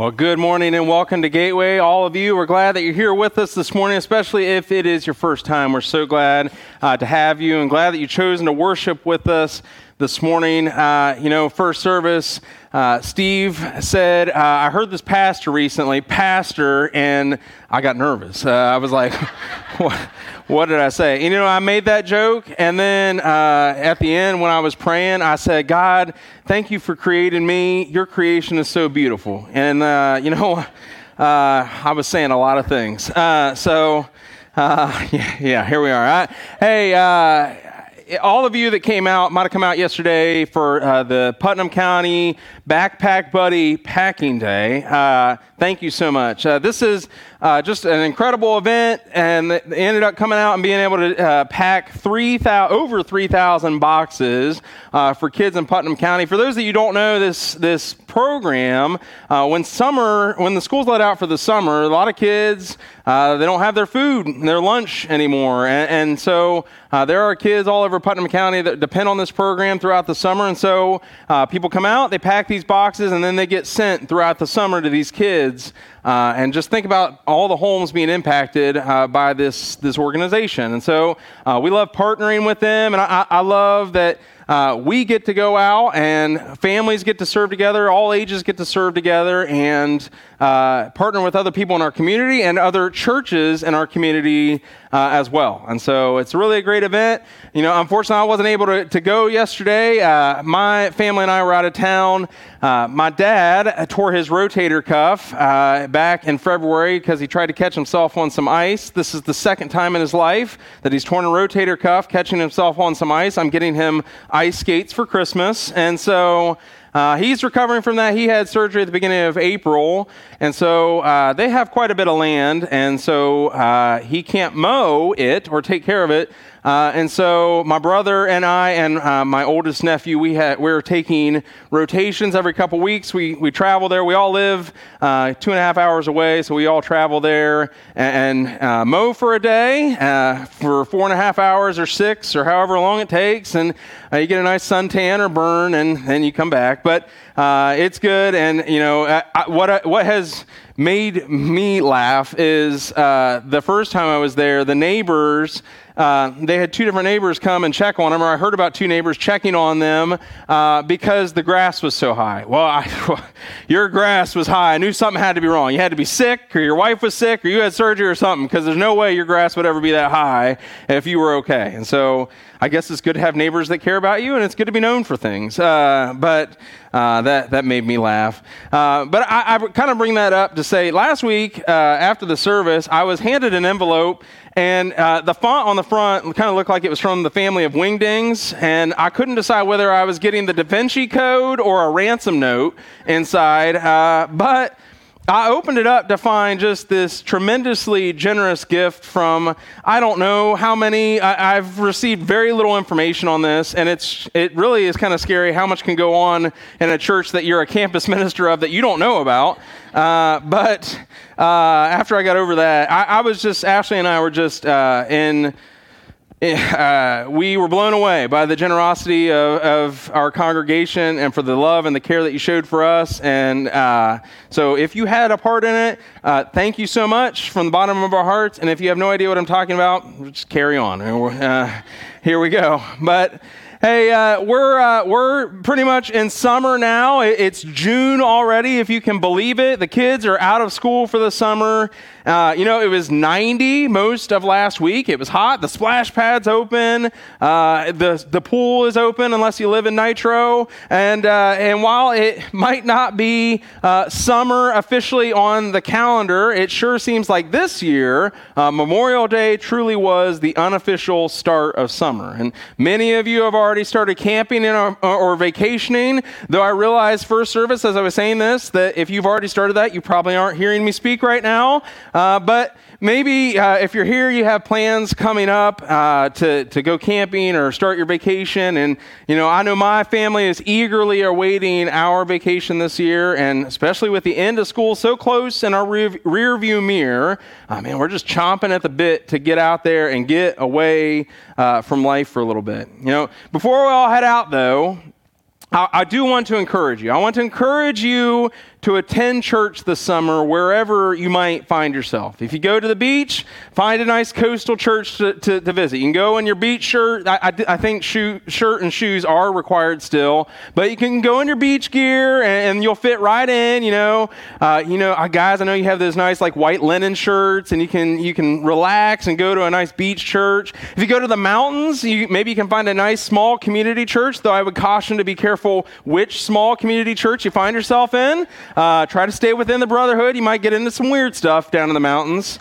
Well, good morning and welcome to Gateway. All of you, we're glad that you're here with us this morning, especially if it is your first time. We're so glad uh, to have you and glad that you've chosen to worship with us this morning. Uh, you know, first service, uh, Steve said, uh, I heard this pastor recently, pastor, and I got nervous. Uh, I was like, what, what, did I say? You know, I made that joke, and then uh, at the end, when I was praying, I said, God, thank you for creating me. Your creation is so beautiful. And, uh, you know, I was saying a lot of things. so, yeah, yeah, here we are. I, hey, all of you that came out might have come out yesterday for uh, the Putnam County Backpack Buddy Packing Day. Uh, thank you so much. Uh, this is uh, just an incredible event, and they ended up coming out and being able to uh, pack 3, 000, over 3,000 boxes uh, for kids in Putnam County. For those that you don't know, this this program, when summer, when the schools let out for the summer, a lot of kids they don't have their food, their lunch anymore, and, and so there are kids all over Putnam County that depend on this program throughout the summer, and so people come out, they pack these boxes, and then they get sent throughout the summer to these kids. Uh, and just think about all the homes being impacted uh, by this, this organization. And so uh, we love partnering with them, and I, I love that uh, we get to go out and families get to serve together, all ages get to serve together, and uh, partner with other people in our community and other churches in our community uh, as well. And so it's really a great event. You know, unfortunately, I wasn't able to, to go yesterday. Uh, my family and I were out of town. Uh, my dad tore his rotator cuff uh, back in February because he tried to catch himself on some ice. This is the second time in his life that he's torn a rotator cuff, catching himself on some ice. I'm getting him ice skates for Christmas. And so uh, he's recovering from that. He had surgery at the beginning of April. And so uh, they have quite a bit of land. And so uh, he can't mow it or take care of it uh, and so my brother and I and uh, my oldest nephew, we had we were taking rotations every couple weeks. We we travel there. We all live uh, two and a half hours away, so we all travel there and, and uh, mow for a day uh, for four and a half hours or six or however long it takes, and uh, you get a nice suntan or burn, and then you come back. But it's good, and you know I, what what has made me laugh is the first time I was there, the neighbors uh, they had two different neighbors come and check on them, or I heard about two neighbors checking on them uh, because the grass was so high. Well, I, your grass was high. I knew something had to be wrong. You had to be sick, or your wife was sick, or you had surgery or something, because there's no way your grass would ever be that high if you were okay. And so I guess it's good to have neighbors that care about you, and it's good to be known for things. Uh, but uh, that that made me laugh. Uh, but I, I kind of bring that up to say, last week uh, after the service, I was handed an envelope, and uh, the font on the front kind of looked like it was from the family of Wingdings, and I couldn't decide whether I was getting the Da Vinci Code or a ransom note inside. Uh, but I opened it up to find just this tremendously generous gift from I don't know how many. I, have received very little information on this, and it's it really is kind of scary how much can go on in a church that you're a campus minister of that you don't know about. Uh, but uh, after I got over that, I, I, was just Ashley and I were just uh, in uh, we were blown away by the generosity of, of, our congregation and for the love and the care that you showed for us. And uh, so, if you had a part in it, uh, thank you so much from the bottom of our hearts. And if you have no idea what I'm talking about, just carry on. Uh, here we go. But Hey, uh, we're, uh, we're pretty much in summer now. It's June already, if you can believe it. The kids are out of school for the summer. Uh, you know, it was 90 most of last week. It was hot. The splash pad's open. Uh, the, the pool is open unless you live in Nitro. And, uh, and while it might not be uh, summer officially on the calendar, it sure seems like this year, Memorial Day truly was the unofficial start of summer. And many of you have already started camping or, or vacationing. Though I realize first service, as I was saying this, that if you've already started that, you probably aren't hearing me speak right now. Uh, but maybe uh, if you're here, you have plans coming up uh, to, to go camping or start your vacation. And, you know, I know my family is eagerly awaiting our vacation this year, and especially with the end of school so close in our rear, view mirror, I mean, we're just chomping at the bit to get out there and get away uh, from life for a little bit. You know, before we all head out, though, I do want to encourage you. I want to encourage you to attend church this summer wherever you might find yourself. If you go to the beach, find a nice coastal church to, to, to visit. You can go in your beach shirt. I, I, I think shoe, shirt and shoes are required still, but you can go in your beach gear and, and you'll fit right in. You know, uh, you know, uh, guys. I know you have those nice like white linen shirts, and you can you can relax and go to a nice beach church. If you go to the mountains, you, maybe you can find a nice small community church. Though I would caution to be careful which small community church you find yourself in. Uh, try to stay within the brotherhood. You might get into some weird stuff down in the mountains.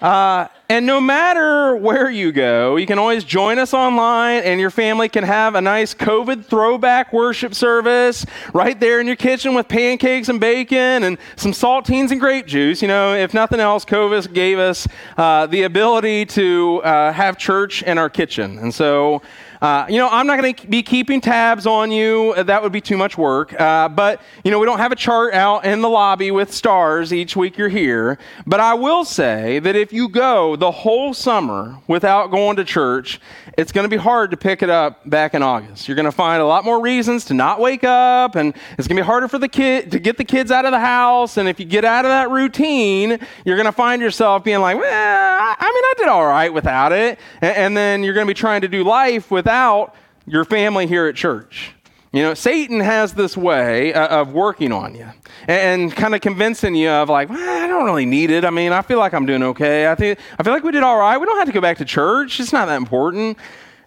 Uh, and no matter where you go, you can always join us online, and your family can have a nice COVID throwback worship service right there in your kitchen with pancakes and bacon and some saltines and grape juice. You know, if nothing else, COVID gave us uh, the ability to uh, have church in our kitchen. And so, uh, you know, I'm not going to be keeping tabs on you. That would be too much work. Uh, but, you know, we don't have a chart out in the lobby with stars each week you're here. But I will say that if you go the whole summer without going to church, it's going to be hard to pick it up back in August. You're going to find a lot more reasons to not wake up, and it's going to be harder for the kid to get the kids out of the house. And if you get out of that routine, you're going to find yourself being like, well, I, I mean, I did all right without it. And, and then you're going to be trying to do life without your family here at church. You know, Satan has this way uh, of working on you and, kind of convincing you of like, well, I don't really need it. I mean, I feel like I'm doing okay. I think I feel like we did all right. We don't have to go back to church. It's not that important.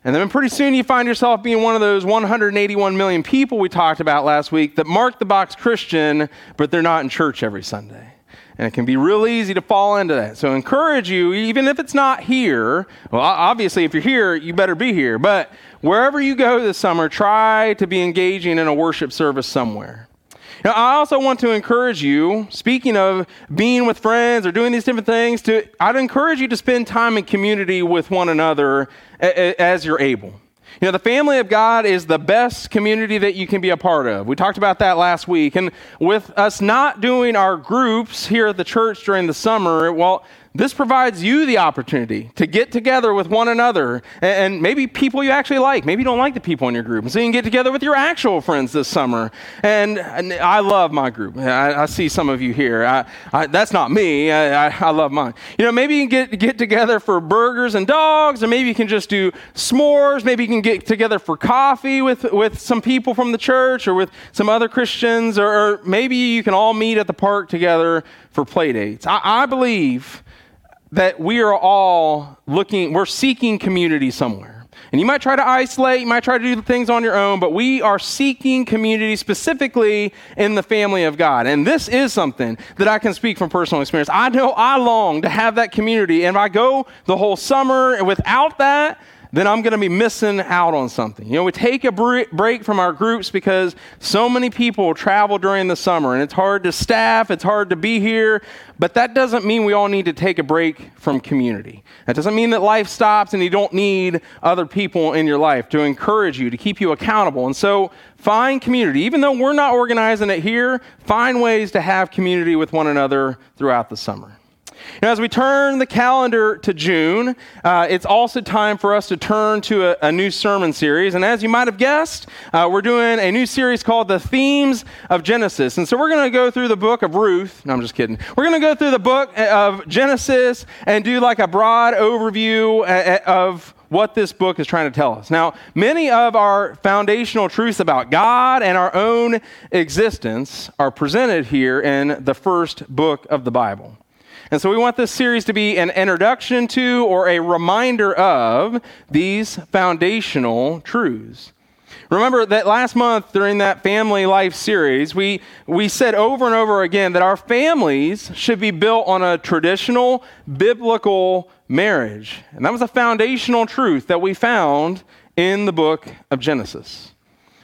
And then pretty soon you find yourself being one of those 181 million people we talked about last week that mark the box Christian, but they're not in church every Sunday. And it can be real easy to fall into that. So I encourage you, even if it's not here, well, obviously, if you're here, you better be here. But wherever you go this summer, try to be engaging in a worship service somewhere. Now, I also want to encourage you, speaking of being with friends or doing these different things, to, I'd encourage you to spend time in community with one another as you're able. You know, the family of God is the best community that you can be a part of. We talked about that last week. And with us not doing our groups here at the church during the summer, well, this provides you the opportunity to get together with one another and maybe people you actually like. Maybe you don't like the people in your group. So you can get together with your actual friends this summer. And, and I love my group. I, I, see some of you here. I, I, that's not me. I, love mine. You know, maybe you can get, get together for burgers and dogs, or maybe you can just do s'mores. Maybe you can get together for coffee with, with some people from the church or with some other Christians, or, or maybe you can all meet at the park together for play dates. I, I believe that we are all looking, we're seeking community somewhere. And you might try to isolate, you might try to do things on your own, but we are seeking community specifically in the family of God. And this is something that I can speak from personal experience. I know I long to have that community. And if I go the whole summer without that, then I'm going to be missing out on something. You know, we take a break from our groups because so many people travel during the summer and it's hard to staff, it's hard to be here, but that doesn't mean we all need to take a break from community. That doesn't mean that life stops and you don't need other people in your life to encourage you, to keep you accountable. And so find community. Even though we're not organizing it here, find ways to have community with one another throughout the summer. Now, as we turn the calendar to June, uh, it's also time for us to turn to a, a, new sermon series. And as you might have guessed, uh, we're doing a new series called The Themes of Genesis. And so we're going to go through the book of Ruth. No, I'm just kidding. We're going to go through the book of Genesis and do like a broad overview uh, uh, of what this book is trying to tell us. Now, many of our foundational truths about God and our own existence are presented here in the first book of the Bible. And so we want this series to be an introduction to or a reminder of these foundational truths. Remember that last month during that family life series, we, we said over and over again that our families should be built on a traditional biblical marriage. And that was a foundational truth that we found in the book of Genesis.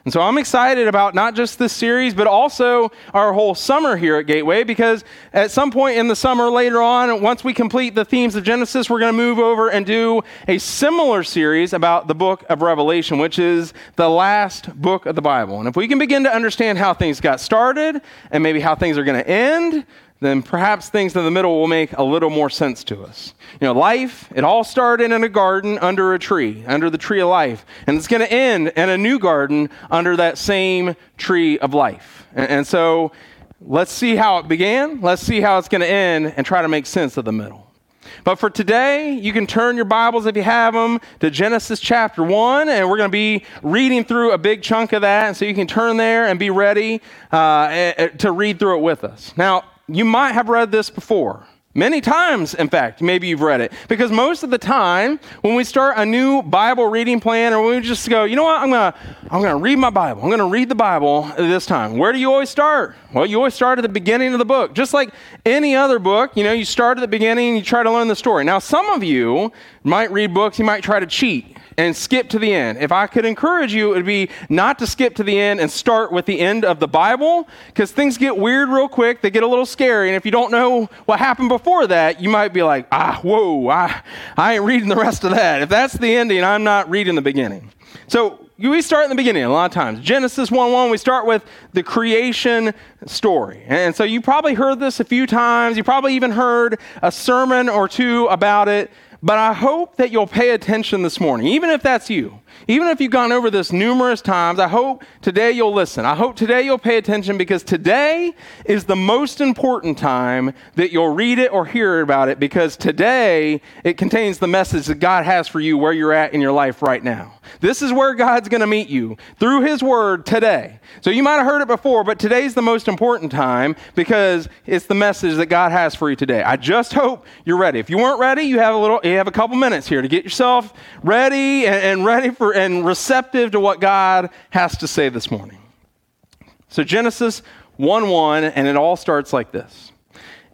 And so I'm excited about not just this series, but also our whole summer here at Gateway, because at some point in the summer later on, once we complete the themes of Genesis, we're going to move over and do a similar series about the book of Revelation, which is the last book of the Bible. And if we can begin to understand how things got started and maybe how things are going to end, then perhaps things in the middle will make a little more sense to us. You know, life, it all started in a garden under a tree, under the tree of life. And it's going to end in a new garden under that same tree of life. And, and so let's see how it began, let's see how it's going to end, and try to make sense of the middle. But for today, you can turn your Bibles, if you have them, to Genesis chapter 1, and we're going to be reading through a big chunk of that. And so you can turn there and be ready uh, to read through it with us. Now, you might have read this before. Many times, in fact, maybe you've read it. Because most of the time, when we start a new Bible reading plan, or we just go, you know what, I'm to I'm gonna read my Bible. I'm to read the Bible this time. Where do you always start? Well, you always start at the beginning of the book. Just like any other book, you know, you start at the beginning and you try to learn the story. Now, some of you might read books, you might try to cheat and skip to the end. If I could encourage you, it would be not to skip to the end and start with the end of the Bible, because things get weird real quick. They get a little scary. And if you don't know what happened before that, you might be like, ah, whoa, I, I ain't reading the rest of that. If that's the ending, I'm not reading the beginning. So we start in the beginning a lot of times. Genesis 1 1, we start with the creation story. And so you probably heard this a few times. You probably even heard a sermon or two about it. But I hope that you'll pay attention this morning, even if that's you. Even if you've gone over this numerous times, I hope today you'll listen. I hope today you'll pay attention because today is the most important time that you'll read it or hear about it because today it contains the message that God has for you where you're at in your life right now. This is where God's going to meet you through His Word today. So you might have heard it before, but today's the most important time because it's the message that God has for you today. I just hope you're ready. If you weren't ready, you have a little, you have a couple minutes here to get yourself ready and, and ready for and receptive to what God has to say this morning. So Genesis 1 1, and it all starts like this.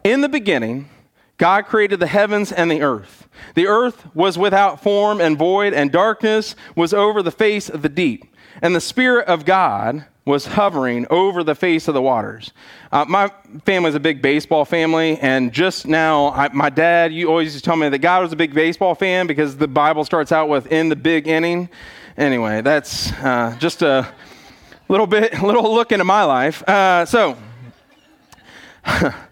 In the beginning, God created the heavens and the earth. The earth was without form and void, and darkness was over the face of the deep. And the Spirit of God was hovering over the face of the waters. Uh, my family is a big baseball family, and just now, I, my dad, you always used to tell me that God was a big baseball fan because the Bible starts out with "in the big inning." Anyway, that's uh, just a little bit, little look into my life. Uh, so.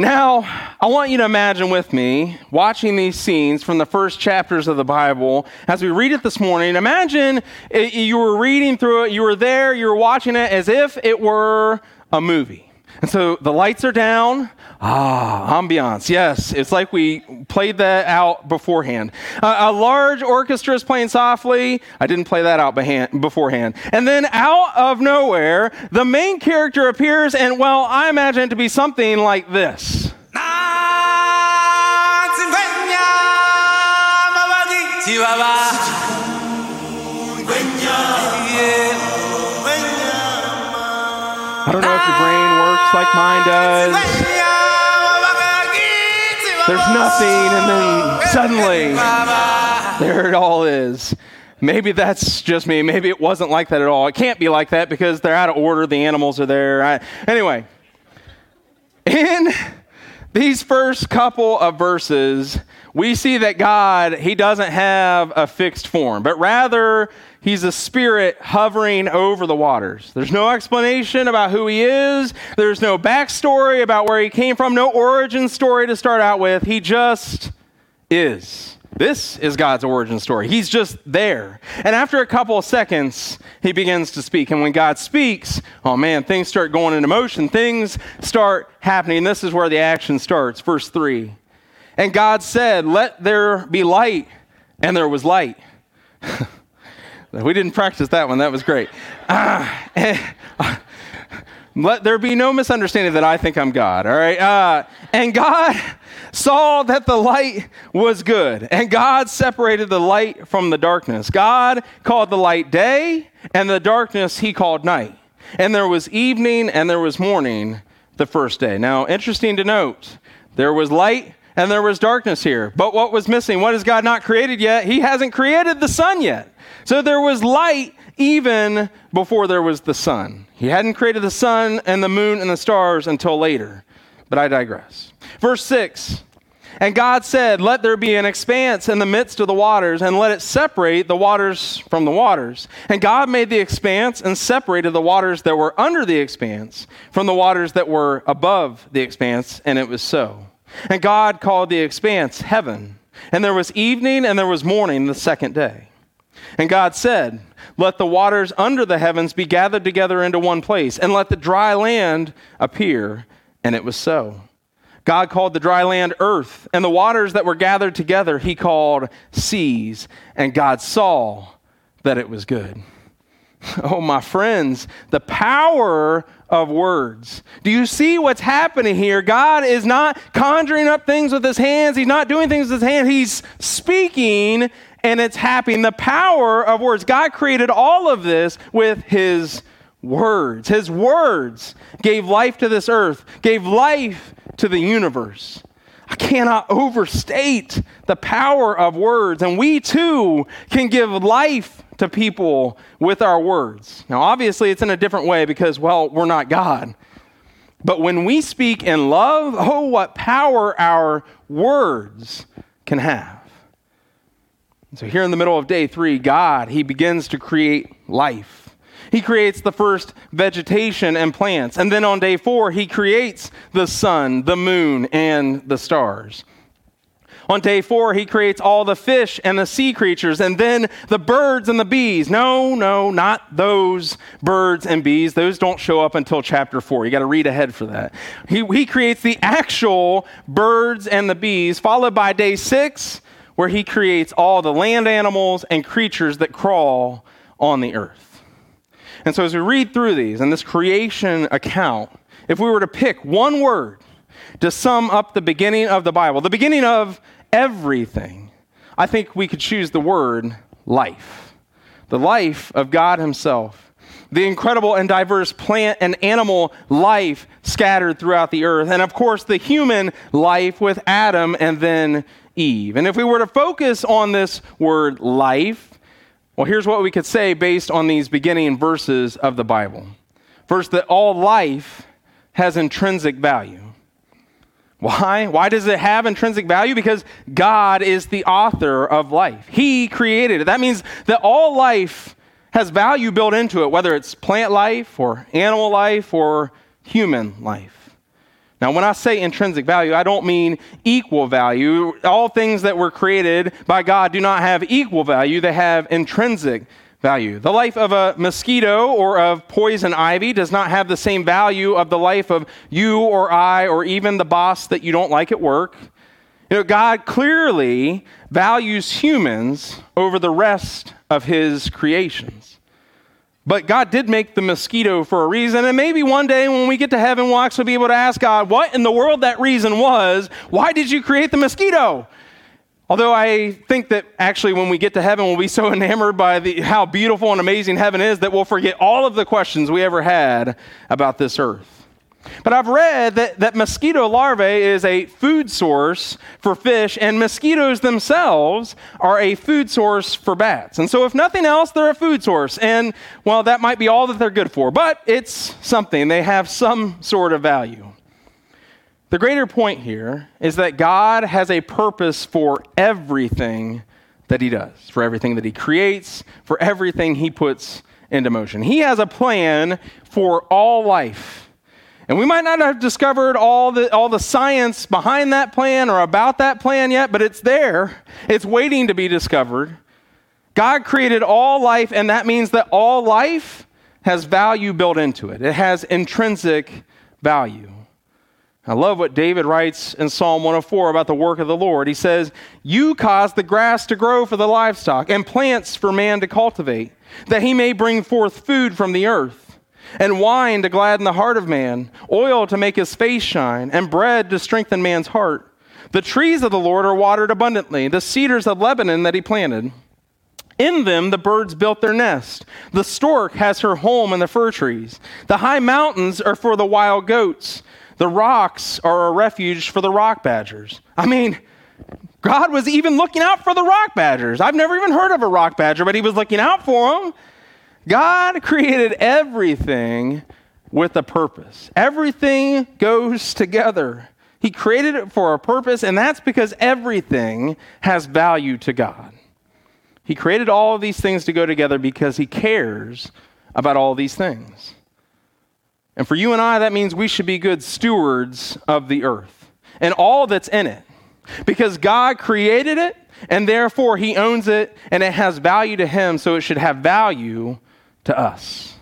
Now, I want you to imagine with me watching these scenes from the first chapters of the Bible as we read it this morning. Imagine you were reading through it, you were there, you were watching it as if it were a movie. And so the lights are down. Ah, ambiance. Yes, it's like we played that out beforehand. Uh, a large orchestra is playing softly. I didn't play that out beforehand. And then out of nowhere, the main character appears, and well, I imagine it to be something like this. I don't know if your brain works like mine does. There's nothing, and then suddenly, there it all is. Maybe that's just me. Maybe it wasn't like that at all. It can't be like that because they're out of order. The animals are there. I, anyway, in these first couple of verses, we see that God, He doesn't have a fixed form, but rather He's a spirit hovering over the waters. There's no explanation about who he is. There's no backstory about where he came from, no origin story to start out with. He just is. This is God's origin story. He's just there. And after a couple of seconds, he begins to speak. And when God speaks, oh man, things start going into motion. Things start happening. This is where the action starts. Verse 3. And God said, Let there be light. And there was light. We didn't practice that one. That was great. Uh, let there be no misunderstanding that I think I'm God, all right? Uh, and God saw that the light was good, and God separated the light from the darkness. God called the light day, and the darkness he called night. And there was evening and there was morning the first day. Now, interesting to note, there was light and there was darkness here. But what was missing? What has God not created yet? He hasn't created the sun yet. So there was light even before there was the sun. He hadn't created the sun and the moon and the stars until later. But I digress. Verse 6 And God said, Let there be an expanse in the midst of the waters, and let it separate the waters from the waters. And God made the expanse and separated the waters that were under the expanse from the waters that were above the expanse, and it was so. And God called the expanse heaven. And there was evening and there was morning the second day. And God said, Let the waters under the heavens be gathered together into one place, and let the dry land appear. And it was so. God called the dry land earth, and the waters that were gathered together he called seas. And God saw that it was good. Oh, my friends, the power of words. Do you see what's happening here? God is not conjuring up things with his hands, he's not doing things with his hands, he's speaking and it's happening. The power of words. God created all of this with his words. His words gave life to this earth, gave life to the universe. I cannot overstate the power of words. And we too can give life to people with our words. Now, obviously, it's in a different way because, well, we're not God. But when we speak in love, oh, what power our words can have. So, here in the middle of day three, God, He begins to create life. He creates the first vegetation and plants. And then on day four, He creates the sun, the moon, and the stars. On day four, he creates all the fish and the sea creatures, and then the birds and the bees. No, no, not those birds and bees. Those don't show up until chapter four. You got to read ahead for that. He, he creates the actual birds and the bees, followed by day six, where he creates all the land animals and creatures that crawl on the earth. And so, as we read through these and this creation account, if we were to pick one word to sum up the beginning of the Bible, the beginning of everything, I think we could choose the word life. The life of God Himself. The incredible and diverse plant and animal life scattered throughout the earth. And of course, the human life with Adam and then Eve. And if we were to focus on this word life, well, here's what we could say based on these beginning verses of the Bible. First, that all life has intrinsic value. Why? Why does it have intrinsic value? Because God is the author of life. He created it. That means that all life has value built into it, whether it's plant life or animal life or human life. Now, when I say intrinsic value, I don't mean equal value. All things that were created by God do not have equal value, they have intrinsic value. The life of a mosquito or of poison ivy does not have the same value of the life of you or I or even the boss that you don't like at work. You know, God clearly values humans over the rest of his creations. But God did make the mosquito for a reason, and maybe one day when we get to heaven, we'll actually be able to ask God what in the world that reason was. Why did you create the mosquito? Although I think that actually when we get to heaven, we'll be so enamored by the, how beautiful and amazing heaven is that we'll forget all of the questions we ever had about this earth. But I've read that, that mosquito larvae is a food source for fish, and mosquitoes themselves are a food source for bats. And so, if nothing else, they're a food source. And, well, that might be all that they're good for, but it's something. They have some sort of value. The greater point here is that God has a purpose for everything that He does, for everything that He creates, for everything He puts into motion. He has a plan for all life. And we might not have discovered all the, all the science behind that plan or about that plan yet, but it's there. It's waiting to be discovered. God created all life, and that means that all life has value built into it, it has intrinsic value. I love what David writes in Psalm 104 about the work of the Lord. He says, You cause the grass to grow for the livestock and plants for man to cultivate, that he may bring forth food from the earth and wine to gladden the heart of man, oil to make his face shine, and bread to strengthen man's heart. The trees of the Lord are watered abundantly, the cedars of Lebanon that he planted. In them the birds built their nest. The stork has her home in the fir trees. The high mountains are for the wild goats. The rocks are a refuge for the rock badgers. I mean, God was even looking out for the rock badgers. I've never even heard of a rock badger, but he was looking out for them. God created everything with a purpose. Everything goes together. He created it for a purpose, and that's because everything has value to God. He created all of these things to go together because He cares about all these things. And for you and I, that means we should be good stewards of the earth and all that's in it. because God created it and therefore he owns it and it has value to him, so it should have value to us.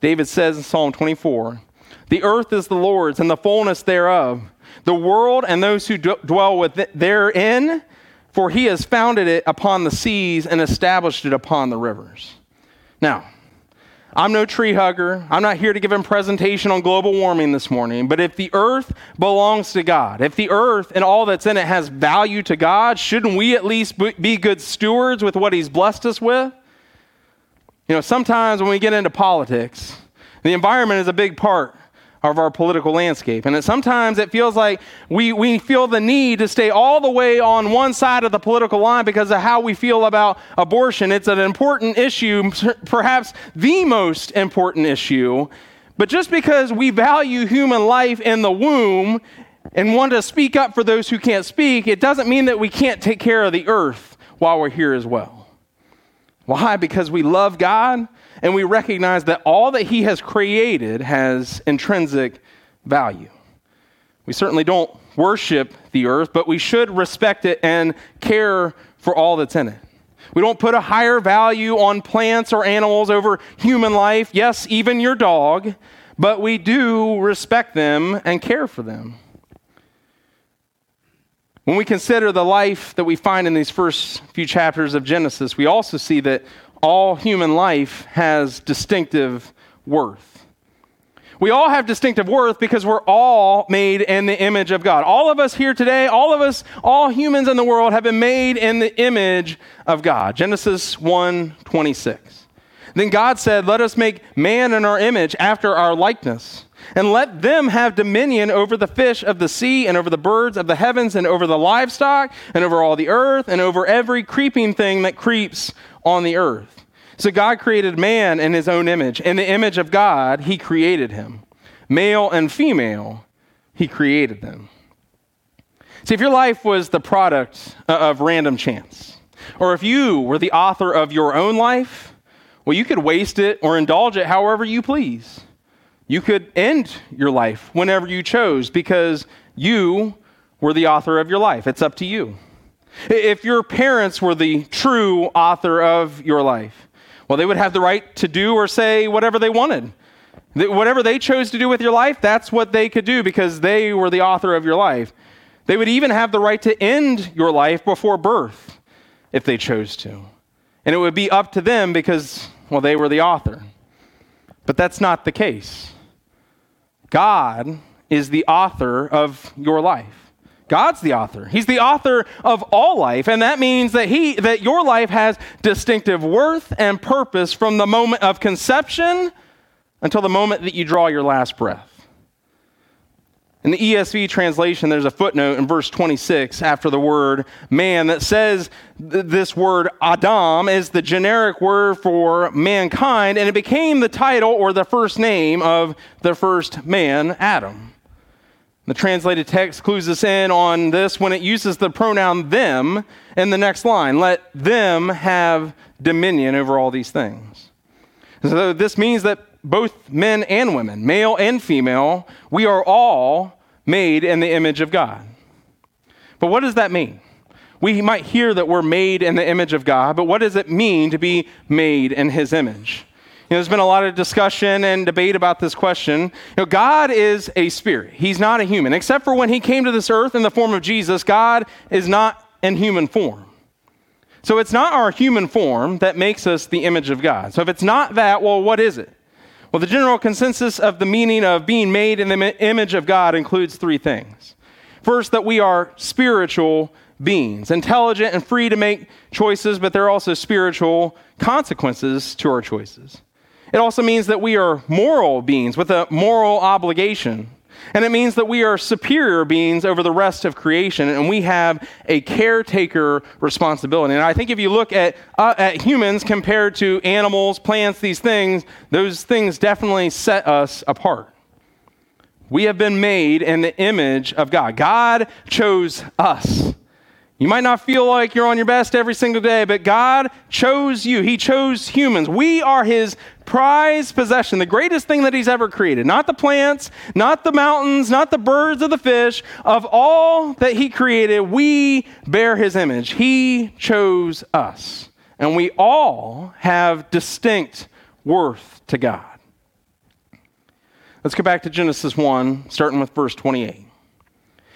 David says in Psalm 24 The earth is the Lord's and the fullness thereof, the world and those who d- dwell with it therein, for he has founded it upon the seas and established it upon the rivers. Now, I'm no tree hugger. I'm not here to give a presentation on global warming this morning. But if the earth belongs to God, if the earth and all that's in it has value to God, shouldn't we at least be good stewards with what He's blessed us with? You know, sometimes when we get into politics, the environment is a big part of our political landscape. And sometimes it feels like we, we feel the need to stay all the way on one side of the political line because of how we feel about abortion. It's an important issue, perhaps the most important issue. But just because we value human life in the womb and want to speak up for those who can't speak, it doesn't mean that we can't take care of the earth while we're here as well. Why? Because we love God and we recognize that all that He has created has intrinsic value. We certainly don't worship the earth, but we should respect it and care for all that's in it. We don't put a higher value on plants or animals over human life, yes, even your dog, but we do respect them and care for them. When we consider the life that we find in these first few chapters of Genesis, we also see that all human life has distinctive worth. We all have distinctive worth because we're all made in the image of God. All of us here today, all of us, all humans in the world have been made in the image of God. Genesis 1 26. Then God said, Let us make man in our image after our likeness, and let them have dominion over the fish of the sea, and over the birds of the heavens, and over the livestock, and over all the earth, and over every creeping thing that creeps on the earth. So God created man in his own image. In the image of God, he created him. Male and female, he created them. See, if your life was the product of random chance, or if you were the author of your own life, well, you could waste it or indulge it however you please. You could end your life whenever you chose because you were the author of your life. It's up to you. If your parents were the true author of your life, well, they would have the right to do or say whatever they wanted. Whatever they chose to do with your life, that's what they could do because they were the author of your life. They would even have the right to end your life before birth if they chose to. And it would be up to them because, well, they were the author. But that's not the case. God is the author of your life. God's the author. He's the author of all life, and that means that he that your life has distinctive worth and purpose from the moment of conception until the moment that you draw your last breath. In the ESV translation, there's a footnote in verse 26 after the word man that says th- this word Adam is the generic word for mankind, and it became the title or the first name of the first man, Adam. The translated text clues us in on this when it uses the pronoun them in the next line. Let them have dominion over all these things. So this means that both men and women, male and female, we are all made in the image of God. But what does that mean? We might hear that we're made in the image of God, but what does it mean to be made in his image? You know, there's been a lot of discussion and debate about this question. You know, God is a spirit. He's not a human. Except for when he came to this earth in the form of Jesus, God is not in human form. So it's not our human form that makes us the image of God. So if it's not that, well, what is it? Well, the general consensus of the meaning of being made in the image of God includes three things. First, that we are spiritual beings, intelligent and free to make choices, but there are also spiritual consequences to our choices. It also means that we are moral beings with a moral obligation. And it means that we are superior beings over the rest of creation, and we have a caretaker responsibility. And I think if you look at, uh, at humans compared to animals, plants, these things, those things definitely set us apart. We have been made in the image of God. God chose us. You might not feel like you're on your best every single day, but God chose you. He chose humans. We are His prized possession, the greatest thing that he's ever created. Not the plants, not the mountains, not the birds or the fish. Of all that he created, we bear his image. He chose us. And we all have distinct worth to God. Let's go back to Genesis 1, starting with verse 28.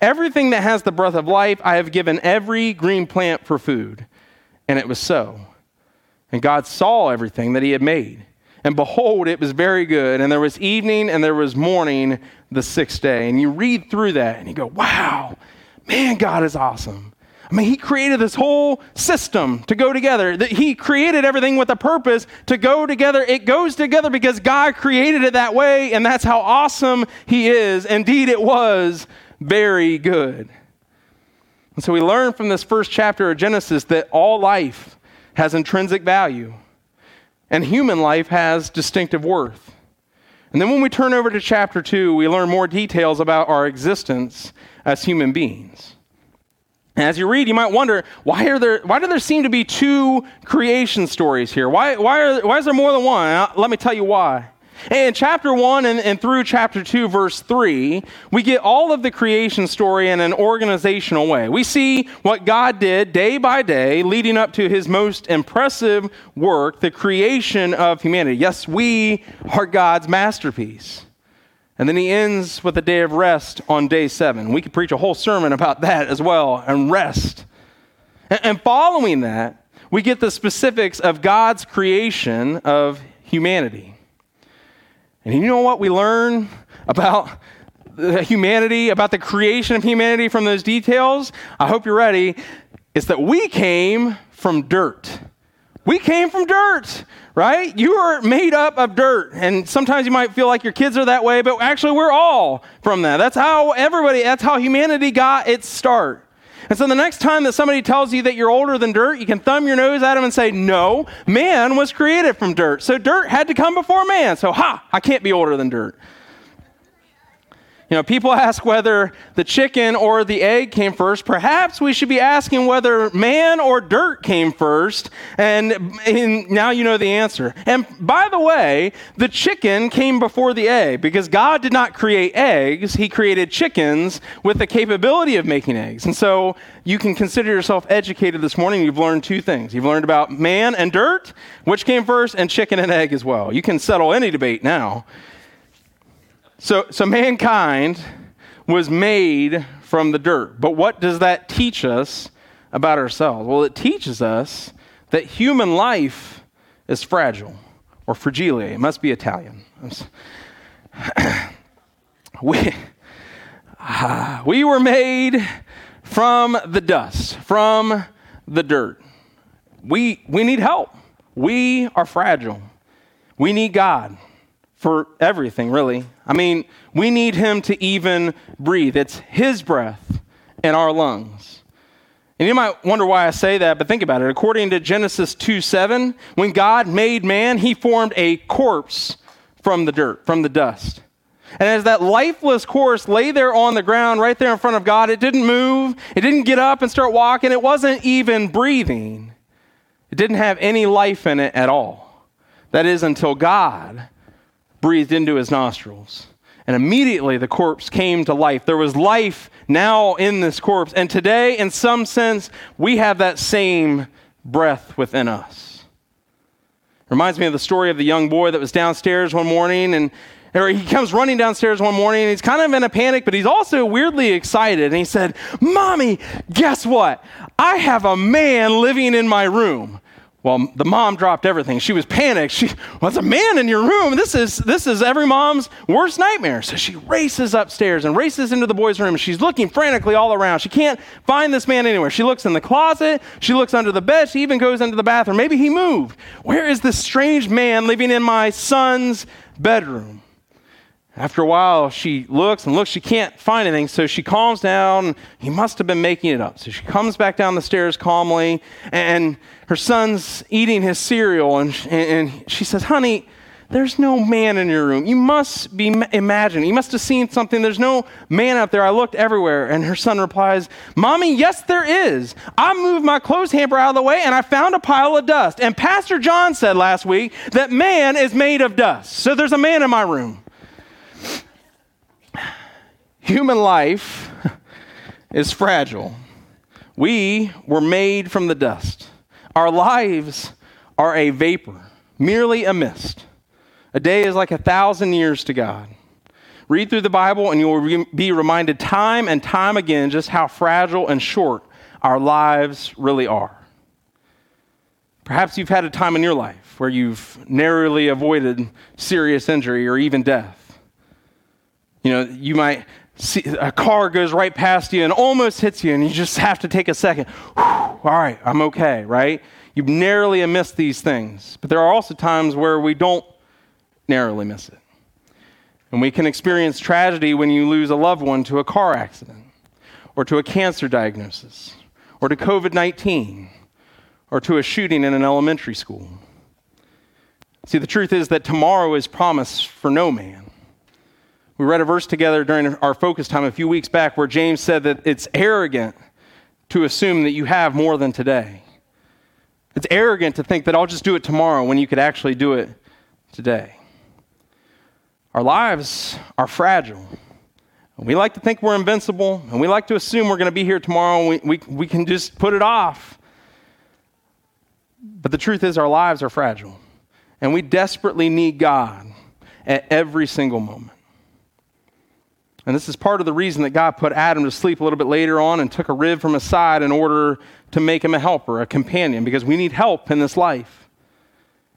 Everything that has the breath of life, I have given every green plant for food. And it was so. And God saw everything that he had made. And behold, it was very good. And there was evening and there was morning the sixth day. And you read through that and you go, wow, man, God is awesome. I mean, he created this whole system to go together. He created everything with a purpose to go together. It goes together because God created it that way, and that's how awesome he is. Indeed, it was very good. And so we learn from this first chapter of Genesis that all life has intrinsic value and human life has distinctive worth. And then when we turn over to chapter 2, we learn more details about our existence as human beings. And as you read, you might wonder why, are there, why do there seem to be two creation stories here? Why, why, are, why is there more than one? Let me tell you why. In chapter 1 and, and, through chapter 2, verse 3, we get all of the creation story in an organizational way. We see what God did day by day, leading up to his most impressive work, the creation of humanity. Yes, we are God's masterpiece. And then he ends with a day of rest on day seven. We could preach a whole sermon about that as well, and rest. And, and following that, we get the specifics of God's creation of humanity. And you know what we learn about humanity, about the creation of humanity from those details? I hope you're ready. It's that we came from dirt. We came from dirt, right? You are made up of dirt. And sometimes you might feel like your kids are that way, but actually, we're all from that. That's how everybody, that's how humanity got its start. And so the next time that somebody tells you that you're older than dirt, you can thumb your nose at them and say, No, man was created from dirt. So dirt had to come before man. So, ha, I can't be older than dirt. You know, people ask whether the chicken or the egg came first. Perhaps we should be asking whether man or dirt came first. And, and, now you know the answer. And by the way, the chicken came before the egg because God did not create eggs, He created chickens with the capability of making eggs. And so you can consider yourself educated this morning. You've learned two things. You've learned about man and dirt, which came first, and chicken and egg as well. You can settle any debate now. So, so mankind was made from the dirt. But what does that teach us about ourselves? Well, it teaches us that human life is fragile, or fragile. It must be Italian. we, uh, we were made from the dust, from the dirt. We, we need help. We are fragile. We need God for everything, really. I mean, we need Him to even breathe. It's His breath in our lungs. And you might wonder why I say that, but think about it. According to Genesis 2 7, when God made man, He formed a corpse from the dirt, from the dust. And as that lifeless corpse lay there on the ground right there in front of God, it didn't move, it didn't get up and start walking, it wasn't even breathing. It didn't have any life in it at all. That is until God breathed into his nostrils. And immediately the corpse came to life. There was life now in this corpse. And today, in some sense, we have that same breath within us. Reminds me of the story of the young boy that was downstairs one morning and or he comes running downstairs one morning and he's kind of in a panic, but he's also weirdly excited. And he said, Mommy, guess what? I have a man living in my room. Well, the mom dropped everything. She was panicked. She, well, a man in your room. This is, this is every mom's worst nightmare. So she races upstairs and races into the boy's room. She's looking frantically all around. She can't find this man anywhere. She looks in the closet. She looks under the bed. She even goes into the bathroom. Maybe he moved. Where is this strange man living in my son's bedroom? After a while, she looks and looks. She can't find anything, so she calms down. He must have been making it up. So she comes back down the stairs calmly, and her son's eating his cereal, and, and she says, Honey, there's no man in your room. You must be imagining. You must have seen something. There's no man out there. I looked everywhere. And her son replies, Mommy, yes, there is. I moved my clothes hamper out of the way and I found a pile of dust. And Pastor John said last week that man is made of dust. So there's a man in my room. Human life is fragile. We were made from the dust. Our lives are a vapor, merely a mist. A day is like a thousand years to God. Read through the Bible, and you will be reminded time and time again just how fragile and short our lives really are. Perhaps you've had a time in your life where you've narrowly avoided serious injury or even death. You know, you might see a car goes right past you and almost hits you, and you just have to take a second. Whew, all right, I'm okay, right? You've narrowly missed these things. But there are also times where we don't narrowly miss it. And we can experience tragedy when you lose a loved one to a car accident, or to a cancer diagnosis, or to COVID 19, or to a shooting in an elementary school. See, the truth is that tomorrow is promised for no man. We read a verse together during our focus time a few weeks back where James said that it's arrogant to assume that you have more than today. It's arrogant to think that I'll just do it tomorrow when you could actually do it today. Our lives are fragile. We like to think we're invincible, and we like to assume we're going to be here tomorrow, and we, we, we can just put it off. But the truth is, our lives are fragile, and we desperately need God at every single moment. And this is part of the reason that God put Adam to sleep a little bit later on and took a rib from his side in order to make him a helper, a companion, because we need help in this life.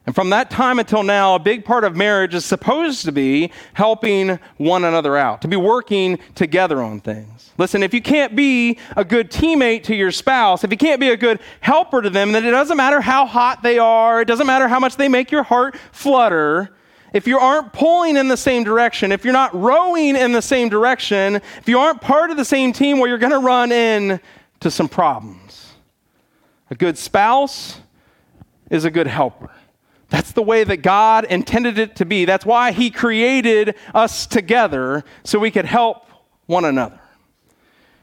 And from that time until now, a big part of marriage is supposed to be helping one another out, to be working together on things. Listen, if you can't be a good teammate to your spouse, if you can't be a good helper to them, then it doesn't matter how hot they are, it doesn't matter how much they make your heart flutter. If you aren't pulling in the same direction, if you're not rowing in the same direction, if you aren't part of the same team well, you're going to run into some problems. A good spouse is a good helper. That's the way that God intended it to be. That's why He created us together so we could help one another.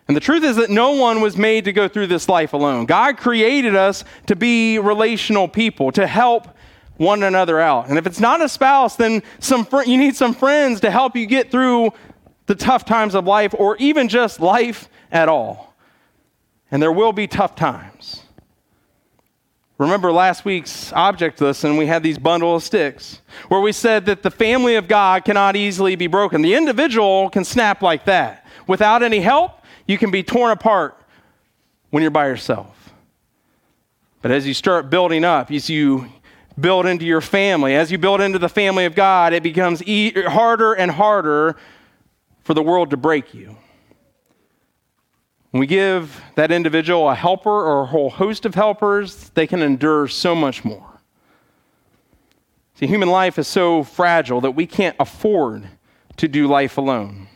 And the truth is that no one was made to go through this life alone. God created us to be relational people, to help one another out. And if it's not a spouse, then some fr- you need some friends to help you get through the tough times of life or even just life at all. And there will be tough times. Remember last week's object lesson, we had these bundle of sticks where we said that the family of God cannot easily be broken. The individual can snap like that. Without any help, you can be torn apart when you're by yourself. But as you start building up, as you build into your family, as you build into the family of God, it becomes e- harder and harder for the world to break you. When we give that individual a helper or a whole host of helpers, they can endure so much more. See, human life is so fragile that we can't afford to do life alone.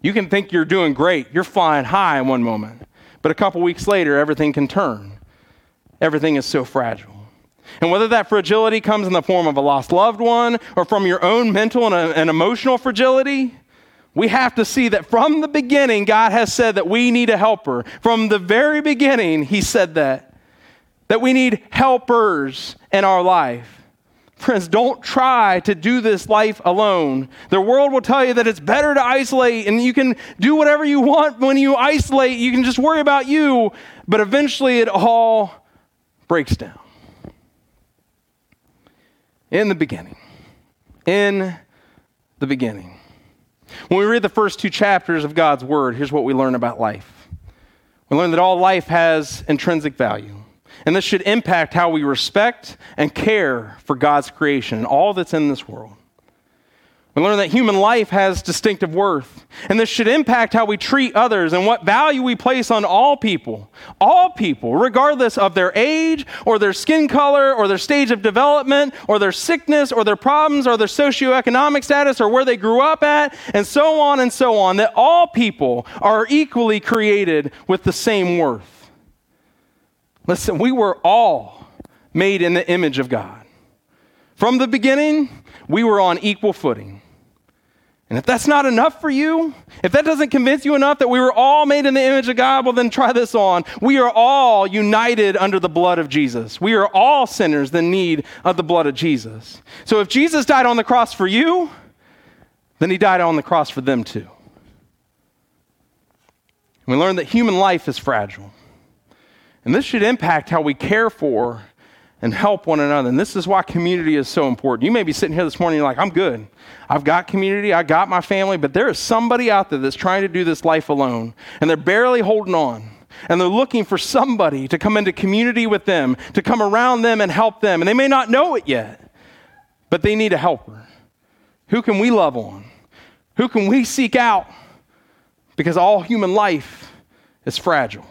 You can think you're doing great, you're flying high in one moment, but a couple weeks later, everything can turn. Everything is so fragile. And whether that fragility comes in the form of a lost loved one or from your own mental and, uh, and emotional fragility, we have to see that from the beginning, God has said that we need a helper. From the very beginning, He said that. That we need helpers in our life. Friends, don't try to do this life alone. The world will tell you that it's better to isolate and you can do whatever you want when you isolate. You can just worry about you, but eventually it all breaks down. In the beginning. In the beginning. When we read the first two chapters of God's Word, here's what we learn about life. We learn that all life has intrinsic value. And this should impact how we respect and care for God's creation and all that's in this world. We learn that human life has distinctive worth. And this should impact how we treat others and what value we place on all people. All people, regardless of their age or their skin color or their stage of development or their sickness or their problems or their socioeconomic status or where they grew up at, and so on and so on. That all people are equally created with the same worth. Listen, we were all made in the image of God. From the beginning, we were on equal footing. And if that's not enough for you, if that doesn't convince you enough that we were all made in the image of God, well, then try this on. We are all united under the blood of Jesus. We are all sinners in need of the blood of Jesus. So if Jesus died on the cross for you, then he died on the cross for them too. And we learn that human life is fragile. And this should impact how we care for and help one another. And this is why community is so important. You may be sitting here this morning, you're like, I'm good. I've got community, I got my family, but there is somebody out there that's trying to do this life alone, and they're barely holding on. And they're looking for somebody to come into community with them, to come around them and help them. And they may not know it yet, but they need a helper. Who can we love on? Who can we seek out? Because all human life is fragile.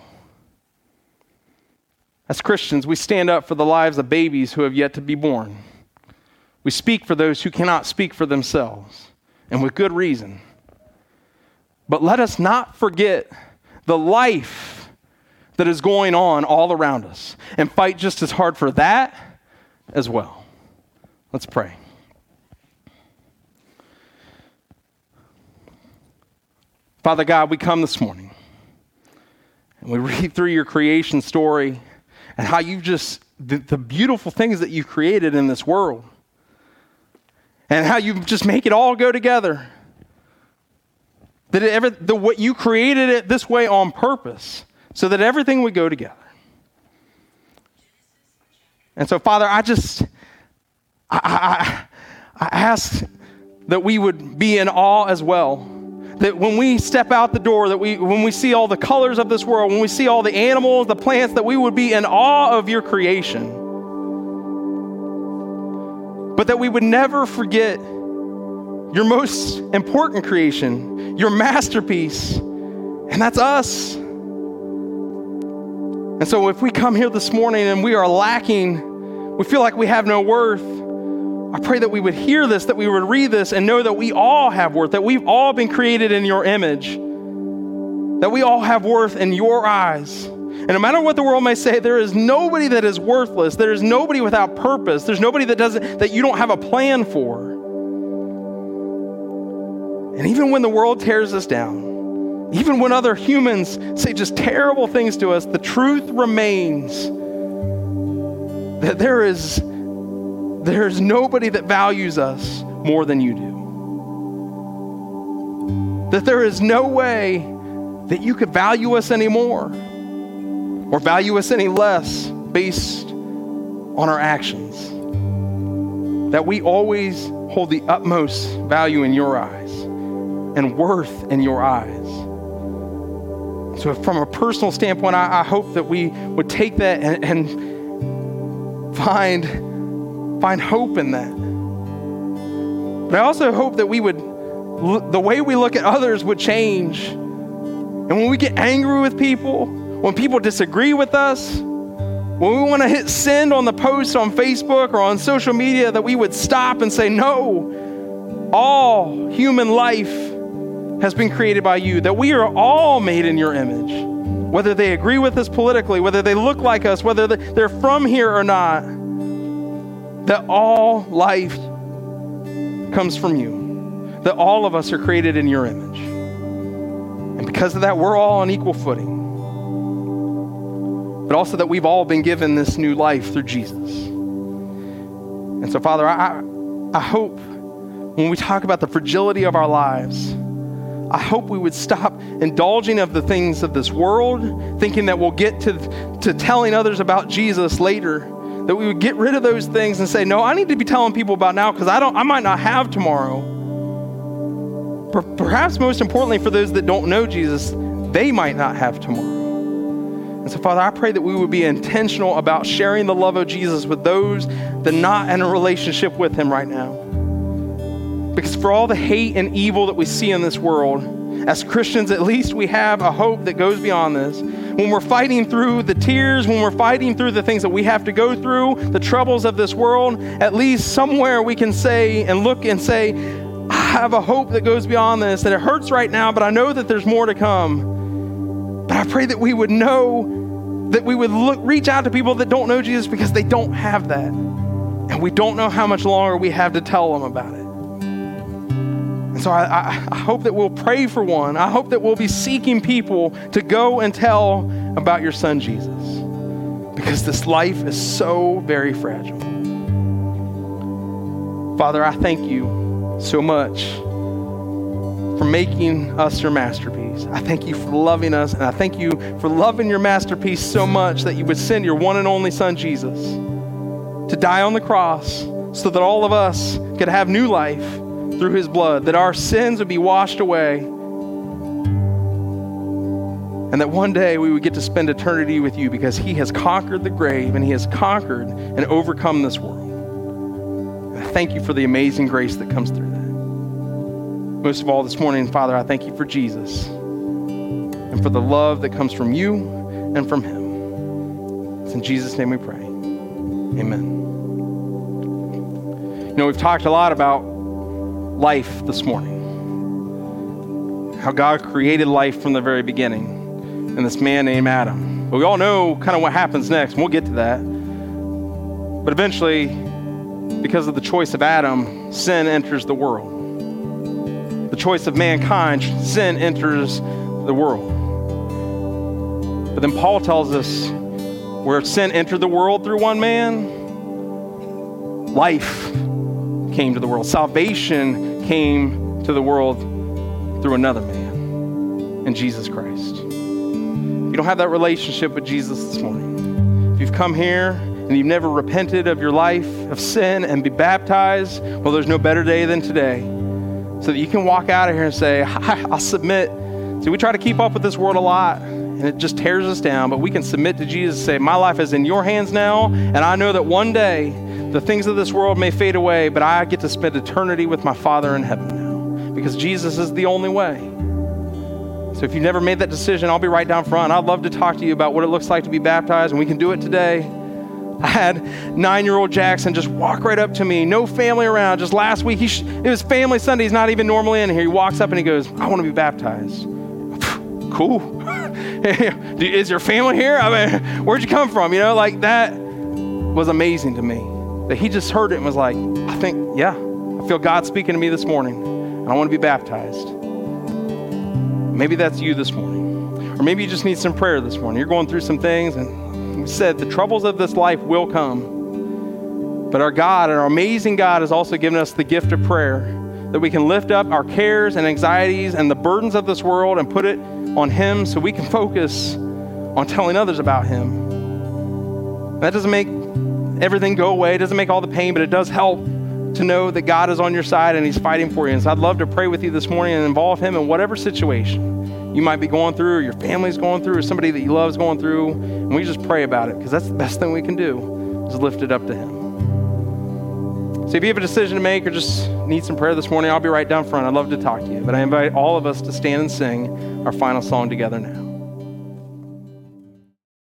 As Christians, we stand up for the lives of babies who have yet to be born. We speak for those who cannot speak for themselves, and with good reason. But let us not forget the life that is going on all around us and fight just as hard for that as well. Let's pray. Father God, we come this morning and we read through your creation story and how you've just, the, the beautiful things that you've created in this world, and how you just make it all go together. That it ever, the, what you created it this way on purpose, so that everything would go together. And so, Father, I just, I, I, I ask that we would be in awe as well that when we step out the door, that we, when we see all the colors of this world, when we see all the animals, the plants, that we would be in awe of your creation. But that we would never forget your most important creation, your masterpiece, and that's us. And so if we come here this morning and we are lacking, we feel like we have no worth, I pray that we would hear this, that we would read this, and know that we all have worth, that we've all been created in your image, that we all have worth in your eyes. And no matter what the world may say, there is nobody that is worthless. There is nobody without purpose. There's nobody that doesn't that you don't have a plan for. And even when the world tears us down, even when other humans say just terrible things to us, the truth remains that there is there's nobody that values us more than you do. That there is no way that you could value us anymore or value us any less based on our actions. That we always hold the utmost value in your eyes and worth in your eyes. So, from a personal standpoint, I, I hope that we would take that and, and find find hope in that. But I also hope that we would, the way we look at others would change. And when we get angry with people, when people disagree with us, when we want to hit send on the post on Facebook or on social media, that we would stop and say, No, all human life has been created by you, that we are all made in your image. Whether they agree with us politically, whether they look like us, whether they're from here or not that all life comes from you, that all of us are created in your image. And because of that, we're all on equal footing. But also that we've all been given this new life through Jesus. And so, Father, I, I hope when we talk about the fragility of our lives, I hope we would stop indulging of the things of this world, thinking that we'll get to, to telling others about Jesus later that we would get rid of those things and say, no, I need to be telling people about now because I don't I might not have tomorrow. Perhaps most importantly for those that don't know Jesus, they might not have tomorrow. And so, Father, I pray that we would be intentional about sharing the love of Jesus with those that are not in a relationship with Him right now. Because for all the hate and evil that we see in this world, as Christians, at least we have a hope that goes beyond this. When we're fighting through the tears, when we're fighting through the things that we have to go through, the troubles of this world, at least somewhere we can say and look and say, I have a hope that goes beyond this, that it hurts right now, but I know that there's more to come. But I pray that we would know, that we would look, reach out to people that don't know Jesus because they don't have that. And we don't know how much longer we have to tell them about it. And so I, I, hope that we'll pray for one. I hope that we'll be seeking people to go and tell about your son, Jesus, because this life is so very fragile. Father, I thank you so much for making us your masterpiece. I thank you for loving us, and I thank you for loving your masterpiece so much that you would send your one and only son, Jesus, to die on the cross so that all of us could have new life through his blood, that our sins would be washed away, and that one day we would get to spend eternity with you because he has conquered the grave and he has conquered and overcome this world. And I thank you for the amazing grace that comes through that. Most of all, this morning, Father, I thank you for Jesus and for the love that comes from you and from him. It's in Jesus' name we pray. Amen. You know, we've talked a lot about life this morning. How God created life from the very beginning, and this man named Adam. But we all know kind of what happens next, and we'll get to that. But eventually, because of the choice of Adam, sin enters the world. The choice of mankind, sin enters the world. But then Paul tells us where sin entered the world through one man, life came to the world. Salvation came to the world through another man, in Jesus Christ. If you don't have that relationship with Jesus this morning, if you've come here and you've never repented of your life of sin and be baptized, well, there's no better day than today. So that you can walk out of here and say, I'll submit. See, we try to keep up with this world a lot, and it just tears us down, but we can submit to Jesus and say, My life is in your hands now, and I know that one day the things of this world may fade away, but I get to spend eternity with my Father in heaven now because Jesus is the only way. So if you've never made that decision, I'll be right down front. I'd love to talk to you about what it looks like to be baptized, and we can do it today. I had nine year old Jackson just walk right up to me, no family around. Just last week, he sh- it was family Sunday. He's not even normally in here. He walks up and he goes, I want to be baptized. cool. Is your family here? I mean, where'd you come from? You know, like that was amazing to me that he just heard it and was like, I think, yeah, I feel God speaking to me this morning, and I want to be baptized. Maybe that's you this morning. Or maybe you just need some prayer this morning. You're going through some things, and we said the troubles of this life will come. But our God and our amazing God has also given us the gift of prayer that we can lift up our cares and anxieties and the burdens of this world and put it on Him so we can focus on telling others about Him. That doesn't make everything go away. It doesn't make all the pain, but it does help to know that God is on your side and He's fighting for you. And so I'd love to pray with you this morning and involve Him in whatever situation you might be going through, or your family's going through, or somebody that you love is going through. And we just pray about it because that's the best thing we can do is lift it up to Him. So if you have a decision to make or just need some prayer this morning, I'll be right down front. I'd love to talk to you. But I invite all of us to stand and sing our final song together now.